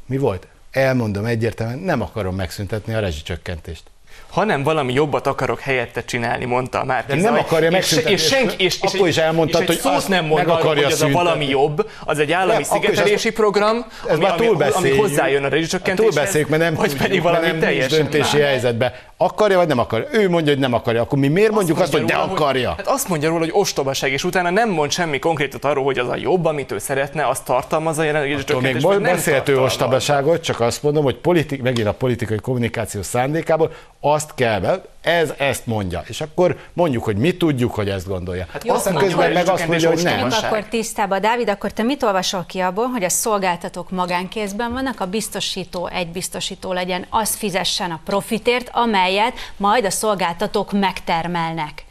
mi volt? Elmondom egyértelműen, nem akarom megszüntetni a rezsicsökkentést hanem valami jobbat akarok helyette csinálni, mondta már. De nem akarja és, megszüntetni. És, senki, és, és, akkor is elmondtad, hogy azt nem mond akarja hogy az a valami jobb, az egy állami nem, szigetelési azt, program, ez ami, ami, ami hozzájön a rezsicsökkentéshez, túlbeszéljük, mert nem vagy pedig valami nem teljesen döntési helyzetbe. Akarja vagy nem akarja? Ő mondja, hogy nem akarja. Akkor mi miért mondjuk azt, azt hogy de akarja? Hát azt mondja róla, hogy ostobaság, és utána nem mond semmi konkrétat arról, hogy az a jobb, amit ő szeretne, azt tartalmazza a jelenlegi csökkentés. Még beszélt ő ostobaságot, csak azt mondom, hogy politik, megint a politikai kommunikáció szándékából azt kell ez ezt mondja. És akkor mondjuk, hogy mi tudjuk, hogy ezt gondolja. Hát Jó, Aztán közben meg azt mondja, hogy nem. Akkor tisztában, Dávid, akkor te mit olvasol ki abból, hogy a szolgáltatók magánkézben vannak, a biztosító egy biztosító legyen, az fizessen a profitért, amelyet majd a szolgáltatók megtermelnek.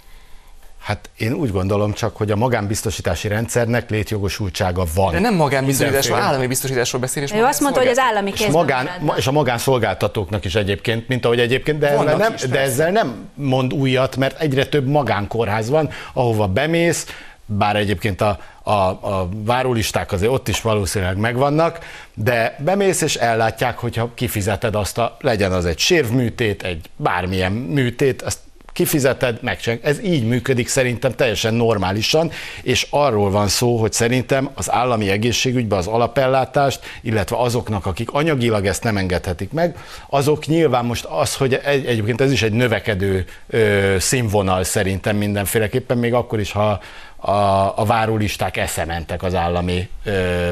Hát én úgy gondolom csak, hogy a magánbiztosítási rendszernek létjogosultsága van. De nem magánbiztosításról, állami biztosításról beszél. És ő azt mondta, hogy az állami és, magán, és a magánszolgáltatóknak is egyébként, mint ahogy egyébként, de ezzel, nem, is, de ezzel nem mond újat, mert egyre több magánkórház van, ahova bemész, bár egyébként a, a, a várólisták azért ott is valószínűleg megvannak, de bemész és ellátják, hogyha kifizeted azt a, legyen az egy sérvműtét, egy bármilyen műtét, azt kifizeted, megcsinálják. Ez így működik szerintem teljesen normálisan, és arról van szó, hogy szerintem az állami egészségügyben az alapellátást, illetve azoknak, akik anyagilag ezt nem engedhetik meg, azok nyilván most az, hogy egy, egyébként ez is egy növekedő ö, színvonal szerintem mindenféleképpen, még akkor is, ha a, a várólisták eszementek az állami ö,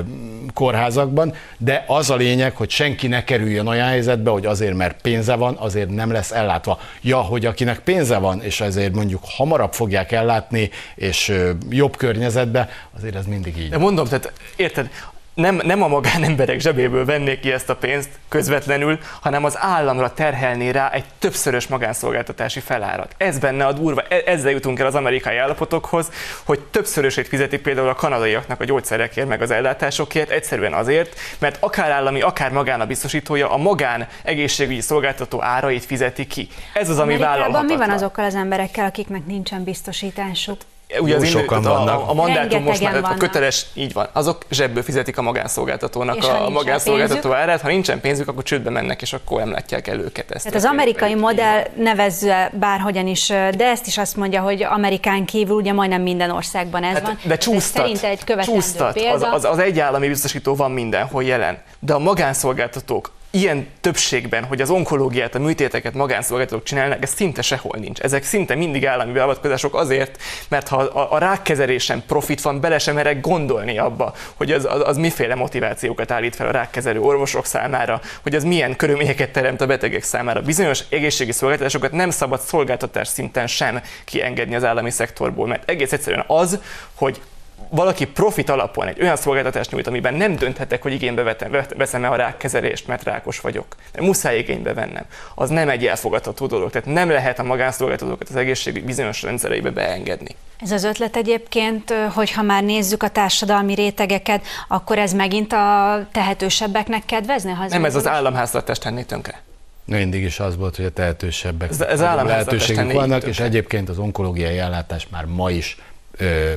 kórházakban, de az a lényeg, hogy senki ne kerüljön olyan helyzetbe, hogy azért, mert pénze van, azért nem lesz ellátva. Ja, hogy akinek pénze van, és ezért mondjuk hamarabb fogják ellátni, és ö, jobb környezetbe, azért ez mindig így. De mondom, tehát érted, nem, nem a magánemberek zsebéből vennék ki ezt a pénzt közvetlenül, hanem az államra terhelné rá egy többszörös magánszolgáltatási felárat. Ez benne a durva, e- ezzel jutunk el az amerikai állapotokhoz, hogy többszörösét fizetik például a kanadaiaknak a gyógyszerekért, meg az ellátásokért, egyszerűen azért, mert akár állami, akár magán a biztosítója a magán egészségügyi szolgáltató árait fizeti ki. Ez az, ami vállalhatatlan. mi van azokkal az emberekkel, akiknek nincsen biztosításuk? Ugye az sokan a, vannak. A, a mandátum most már a köteles, így van, azok zsebből fizetik a magánszolgáltatónak és a, a magánszolgáltató árát, ha nincsen pénzük, akkor csődbe mennek, és akkor nem látják el őket. Ezt Tehát az amerikai modell nevezze bárhogyan is, de ezt is azt mondja, hogy Amerikán kívül ugye majdnem minden országban ez hát, van. De csúsztat, szerint egy csúsztat. Az, az, az egy állami biztosító van mindenhol jelen, de a magánszolgáltatók ilyen többségben, hogy az onkológiát, a műtéteket magánszolgáltatók csinálnak, ez szinte sehol nincs. Ezek szinte mindig állami beavatkozások azért, mert ha a, a rákkezelésen profit van, bele sem merek gondolni abba, hogy az, az, az miféle motivációkat állít fel a rákkezelő orvosok számára, hogy az milyen körülményeket teremt a betegek számára. Bizonyos egészségi szolgáltatásokat nem szabad szolgáltatás szinten sem kiengedni az állami szektorból, mert egész egyszerűen az, hogy valaki profit alapon egy olyan szolgáltatást nyújt, amiben nem dönthetek, hogy igénybe veszem-e a rákkezelést, mert rákos vagyok. De muszáj igénybe vennem. Az nem egy elfogadható dolog. Tehát nem lehet a magánszolgáltatókat az egészségügy bizonyos rendszereibe beengedni. Ez az ötlet egyébként, hogyha már nézzük a társadalmi rétegeket, akkor ez megint a tehetősebbeknek kedvezne? Ha nem, ez az államháztartást tenné tönkre. Mindig is az volt, hogy a tehetősebbek ez, ez lehetőségük vannak, és egyébként az onkológiai ellátás már ma is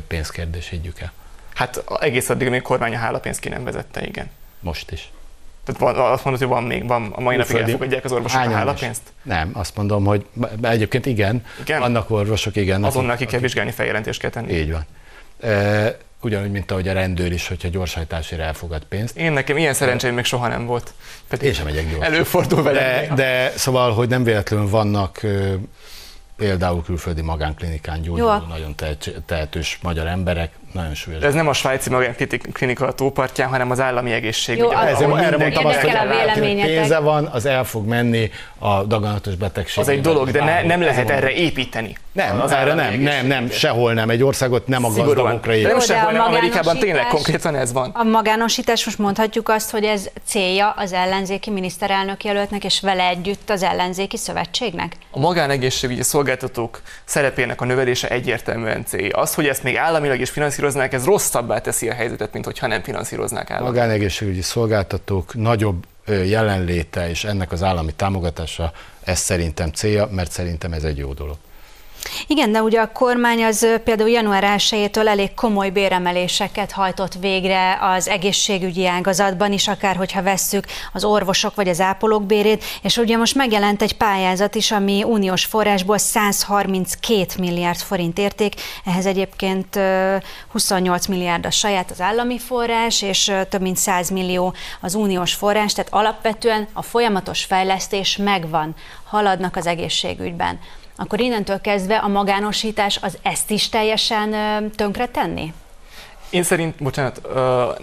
pénzkérdés, higgyük el. Hát egész addig, amíg a kormány a hálapénzt ki nem vezette, igen. Most is. Tehát van, azt mondod, hogy van még, van, a mai napig elfogadják az orvosok a hálapénzt? Nem, azt mondom, hogy egyébként igen, igen? annak orvosok igen. Azonnal ki kell vizsgálni, feljelentést kell tenni. Így van. E, ugyanúgy, mint ahogy a rendőr is, hogyha gyorshajtásért elfogad pénzt. Én nekem ilyen szerencsém még soha nem volt. Pedig Én sem megyek gyors. Előfordul vele. De, de szóval, hogy nem véletlenül vannak például külföldi magánklinikán gyógyuló, nagyon tehetős magyar emberek, nagyon súlyos. Ez nem a svájci magánklinika a tópartján, hanem az állami egészség. Jó, az, ezért erre mondtam azt, hogy pénze van, az el fog menni a daganatos betegség. Az egy dolog, de ne, nem lehet erre építeni. Nem, az erre nem, nem, nem, sehol nem. Egy országot nem a gazdagokra épít. Nem sehol nem, Amerikában tényleg konkrétan ez van. A magánosítás, most mondhatjuk azt, hogy ez célja az ellenzéki miniszterelnök jelöltnek, és vele együtt az ellenzéki szövetségnek? A magánegészségügyi szolgáltatók szerepének a növelése egyértelműen célja. Az, hogy ezt még államilag is finanszíroznák, ez rosszabbá teszi a helyzetet, mint hogyha nem finanszíroznák államilag. Magánegészségügyi szolgáltatók nagyobb jelenléte és ennek az állami támogatása, ez szerintem célja, mert szerintem ez egy jó dolog. Igen, de ugye a kormány az például január 1-től elég komoly béremeléseket hajtott végre az egészségügyi ágazatban is, akár hogyha vesszük az orvosok vagy az ápolók bérét, és ugye most megjelent egy pályázat is, ami uniós forrásból 132 milliárd forint érték, ehhez egyébként 28 milliárd a saját az állami forrás, és több mint 100 millió az uniós forrás, tehát alapvetően a folyamatos fejlesztés megvan, haladnak az egészségügyben akkor innentől kezdve a magánosítás az ezt is teljesen tönkre tenni? Én szerint, bocsánat... Uh,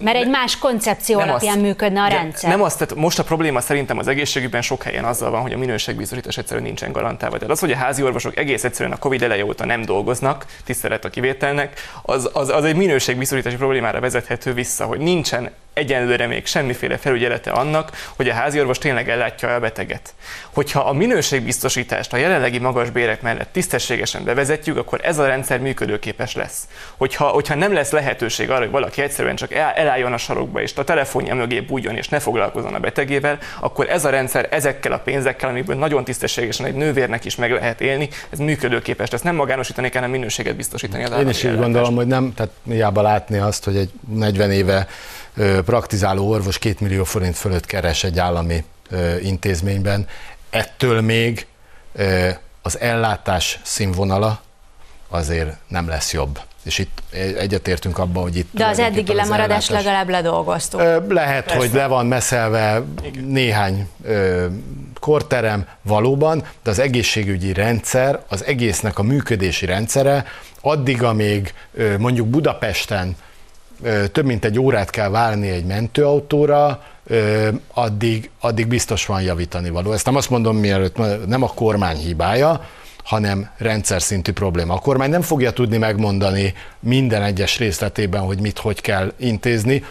Mert egy más koncepció alapján azt, működne a rendszer. Nem azt, tehát most a probléma szerintem az egészségügyben sok helyen azzal van, hogy a minőségbiztosítás egyszerűen nincsen garantálva. Tehát az, hogy a házi orvosok egész egyszerűen a Covid eleje óta nem dolgoznak, tisztelet a kivételnek, az, az, az egy minőségbiztosítási problémára vezethető vissza, hogy nincsen egyenlőre még semmiféle felügyelete annak, hogy a háziorvos tényleg ellátja a beteget. Hogyha a minőségbiztosítást a jelenlegi magas bérek mellett tisztességesen bevezetjük, akkor ez a rendszer működőképes lesz. Hogyha, hogyha nem lesz lehetőség arra, hogy valaki egyszerűen csak elálljon a sarokba, és a telefonja mögé bújjon, és ne foglalkozzon a betegével, akkor ez a rendszer ezekkel a pénzekkel, amiből nagyon tisztességesen egy nővérnek is meg lehet élni, ez működőképes. Ezt nem magánosítani kell, hanem minőséget biztosítani az Én is így gondolom, hogy nem, tehát hiába látni azt, hogy egy 40 éve praktizáló orvos 2 millió forint fölött keres egy állami intézményben, ettől még az ellátás színvonala azért nem lesz jobb. És itt egyetértünk abban, hogy itt... De az eddigi lemaradást ellátás... legalább ledolgoztuk. Lehet, Persze. hogy le van meszelve Igen. néhány korterem valóban, de az egészségügyi rendszer, az egésznek a működési rendszere, addig, amíg mondjuk Budapesten több mint egy órát kell várni egy mentőautóra, addig, addig biztos van javítani való. Ezt nem azt mondom, mielőtt nem a kormány hibája, hanem rendszer szintű probléma. A kormány nem fogja tudni megmondani minden egyes részletében, hogy mit, hogy kell intézni.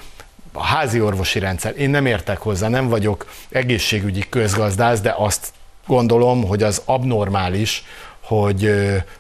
A házi orvosi rendszer, én nem értek hozzá, nem vagyok egészségügyi közgazdász, de azt gondolom, hogy az abnormális, hogy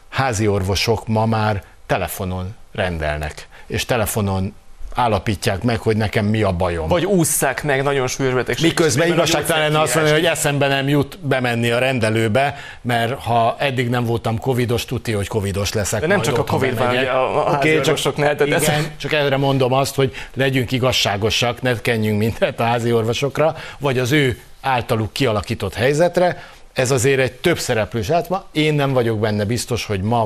házi orvosok ma már telefonon rendelnek és telefonon állapítják meg, hogy nekem mi a bajom. Vagy ússzák meg nagyon súlyos betegség. Miközben igazságtalan azt mondani, hogy eszembe nem jut bemenni a rendelőbe, mert ha eddig nem voltam covidos, tuti, hogy covidos leszek. De nem csak a covid van, a, a okay, csak, ne, igen, ez... csak erre mondom azt, hogy legyünk igazságosak, ne kenjünk mindent a házi orvosokra, vagy az ő általuk kialakított helyzetre, ez azért egy több szereplős átma. Én nem vagyok benne biztos, hogy ma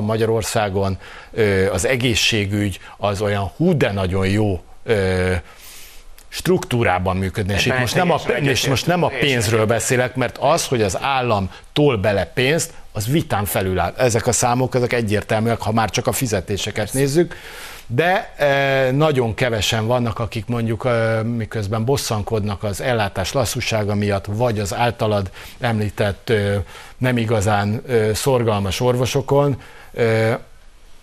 struktúrában működni. És itt most nem, a, és most nem a pénzről beszélek, mert az, hogy az állam tol bele pénzt, az vitán felül áll. Ezek a számok, ezek egyértelműek, ha már csak a fizetéseket nézzük de e, nagyon kevesen vannak, akik mondjuk e, miközben bosszankodnak az ellátás lassúsága miatt, vagy az általad említett e, nem igazán szorgalmas orvosokon,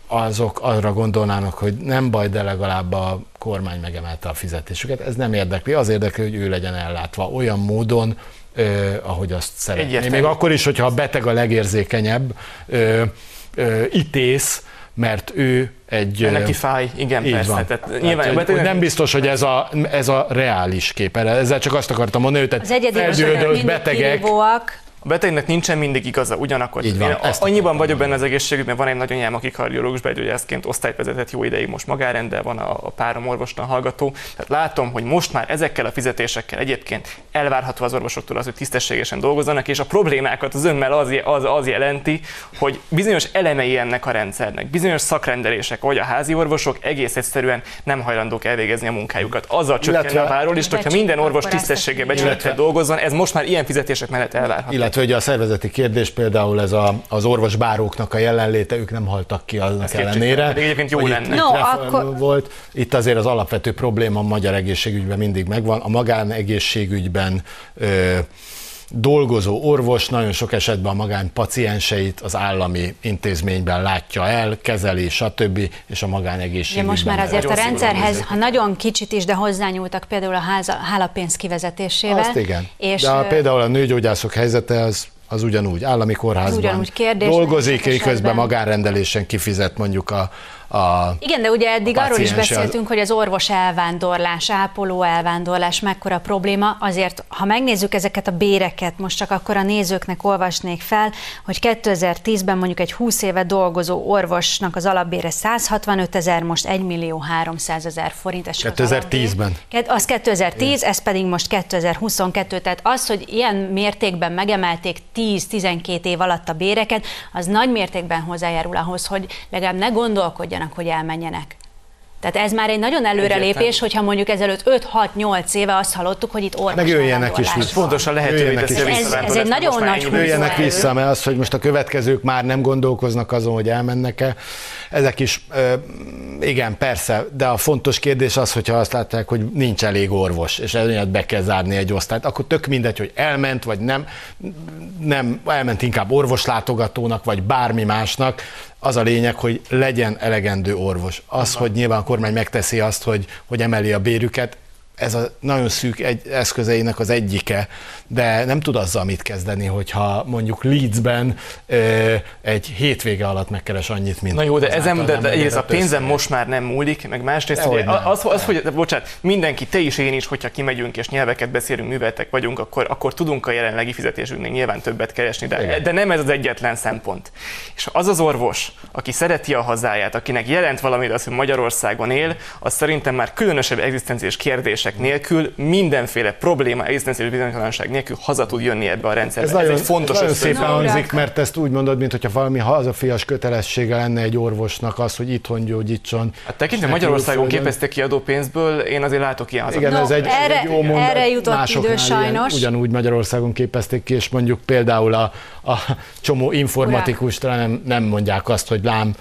azok arra gondolnának, hogy nem baj, de legalább a kormány megemelte a fizetésüket. Ez nem érdekli, az érdekli, hogy ő legyen ellátva olyan módon, eh, ahogy azt szeretné. Még akkor is, hogyha a beteg a legérzékenyebb, eh, eh, itész, mert ő egy... Neki fáj, igen, persze. Van. Tehát, nyilván, hát, hogy nem biztos, hogy ez a, ez a reális kép. Ezzel csak azt akartam mondani, hogy az egyedi betegek, a betegnek nincsen mindig igaza, ugyanakkor Így van, én annyiban vagyok benne az egészségügyben, van egy nagyon nyelm, aki kardiológus begyógyászként osztályt vezetett jó ideig, most magárendel van a, a párom orvostan hallgató. Tehát látom, hogy most már ezekkel a fizetésekkel egyébként elvárható az orvosoktól az, hogy tisztességesen dolgozzanak, és a problémákat az önmel az, az, az jelenti, hogy bizonyos elemei ennek a rendszernek, bizonyos szakrendelések, vagy a házi orvosok egész egyszerűen nem hajlandók elvégezni a munkájukat. Azzal csökkenne a várólista, hogyha minden orvos tisztességgel becsülettel dolgozzon, ez most már ilyen fizetések mellett elvárható illetve ugye a szervezeti kérdés például ez a, az orvosbáróknak a jelenléte, ők nem haltak ki aznak Ezt ellenére. Pedig egyébként jó lenne. No, akkor... volt. Itt azért az alapvető probléma a magyar egészségügyben mindig megvan. A magánegészségügyben ö, dolgozó orvos nagyon sok esetben a magánpacienseit az állami intézményben látja el, kezeli, stb. és a magánegészségügyben. Most már azért a rendszerhez, ha nagyon kicsit is, de hozzányúltak például a háza, hálapénz kivezetésével. Azt igen. És de a, például a nőgyógyászok helyzete az az ugyanúgy, állami kórházban ugyanúgy kérdés, dolgozik, közben magánrendelésen kifizet mondjuk a, a Igen, de ugye eddig arról is beszéltünk, hogy az orvos elvándorlás, ápoló elvándorlás mekkora probléma. Azért, ha megnézzük ezeket a béreket, most csak akkor a nézőknek olvasnék fel, hogy 2010-ben mondjuk egy 20 éve dolgozó orvosnak az alapbére 165 ezer, most 1 millió 300 ezer forint. 2010-ben. Az 2010, ez pedig most 2022. Tehát az, hogy ilyen mértékben megemelték 10-12 év alatt a béreket, az nagy mértékben hozzájárul ahhoz, hogy legalább ne gondolkodjanak akarjanak, hogy elmenjenek. Tehát ez már egy nagyon előrelépés, hogyha mondjuk ezelőtt 5-6-8 éve azt hallottuk, hogy itt orvos Meg jöjjenek is vissza. Fontosan lehetővé teszi ez, ez egy nagyon nagy Jöjjenek vissza, mert az, hogy most a következők már nem gondolkoznak azon, hogy elmennek-e, ezek is, igen, persze, de a fontos kérdés az, hogyha azt látják, hogy nincs elég orvos, és emiatt be kell zárni egy osztályt, akkor tök mindegy, hogy elment, vagy nem, nem elment inkább orvoslátogatónak, vagy bármi másnak, az a lényeg, hogy legyen elegendő orvos. Az, hogy nyilván a kormány megteszi azt, hogy, hogy emeli a bérüket, ez a nagyon szűk egy, eszközeinek az egyike, de nem tud azzal mit kezdeni, hogyha mondjuk Leedsben ö, egy hétvége alatt megkeres annyit, mint Na jó, de ezen, de, de ez a pénzem most már nem múlik, meg másrészt, ugye, az, az, hogy, bocsánat, mindenki, te is, én is, hogyha kimegyünk és nyelveket beszélünk, műveltek vagyunk, akkor, akkor tudunk a jelenlegi fizetésünknél nyilván többet keresni, de, de nem ez az egyetlen szempont. És az az orvos, aki szereti a hazáját, akinek jelent valamit az, hogy Magyarországon él, az szerintem már különösebb egzisztenciás kérdések nélkül, mindenféle probléma, egzisztenciális bizonytalanság nélkül haza tud jönni ebbe a rendszerbe. Ez, ez nagyon, egy fontos ez nagyon szépen hangzik, mert ezt úgy mondod, mintha valami hazafias kötelessége lenne egy orvosnak az, hogy itthon gyógyítson. Hát tekintve Magyarországon képezte ki pénzből, én azért látok ilyen Igen, no, ez egy, erre, egy jó mondat. Erre jutott idő sajnos. Ugyanúgy Magyarországon képezték ki, és mondjuk például a, a csomó informatikus talán nem, nem mondják azt, hogy lám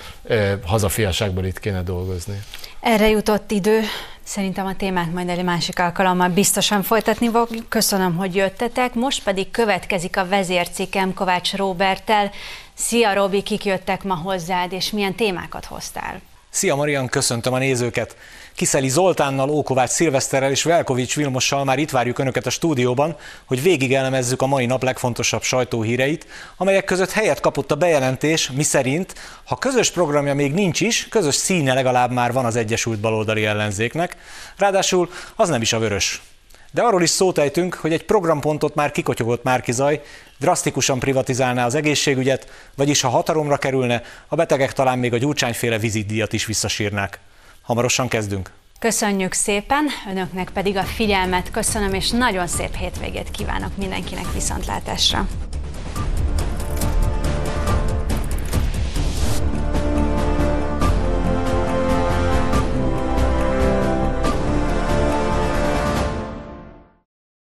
hazafiaságból itt kéne dolgozni. Erre jutott idő. Szerintem a témát majd egy másik alkalommal biztosan folytatni fogjuk. Köszönöm, hogy jöttetek. Most pedig következik a vezércikem Kovács Róbertel. Szia Robi, kik jöttek ma hozzád, és milyen témákat hoztál? Szia Marian, köszöntöm a nézőket! Kiszeli Zoltánnal, Ókovács Szilveszterrel és Velkovics Vilmossal már itt várjuk Önöket a stúdióban, hogy végig elemezzük a mai nap legfontosabb sajtóhíreit, amelyek között helyet kapott a bejelentés, miszerint, ha közös programja még nincs is, közös színe legalább már van az Egyesült Baloldali ellenzéknek, ráadásul az nem is a vörös. De arról is szót hogy egy programpontot már kikotyogott Márkizaj, drasztikusan privatizálná az egészségügyet, vagyis ha hatalomra kerülne, a betegek talán még a gyurcsányféle vizitdíjat is visszasírnák. Hamarosan kezdünk. Köszönjük szépen, önöknek pedig a figyelmet köszönöm, és nagyon szép hétvégét kívánok mindenkinek viszontlátásra.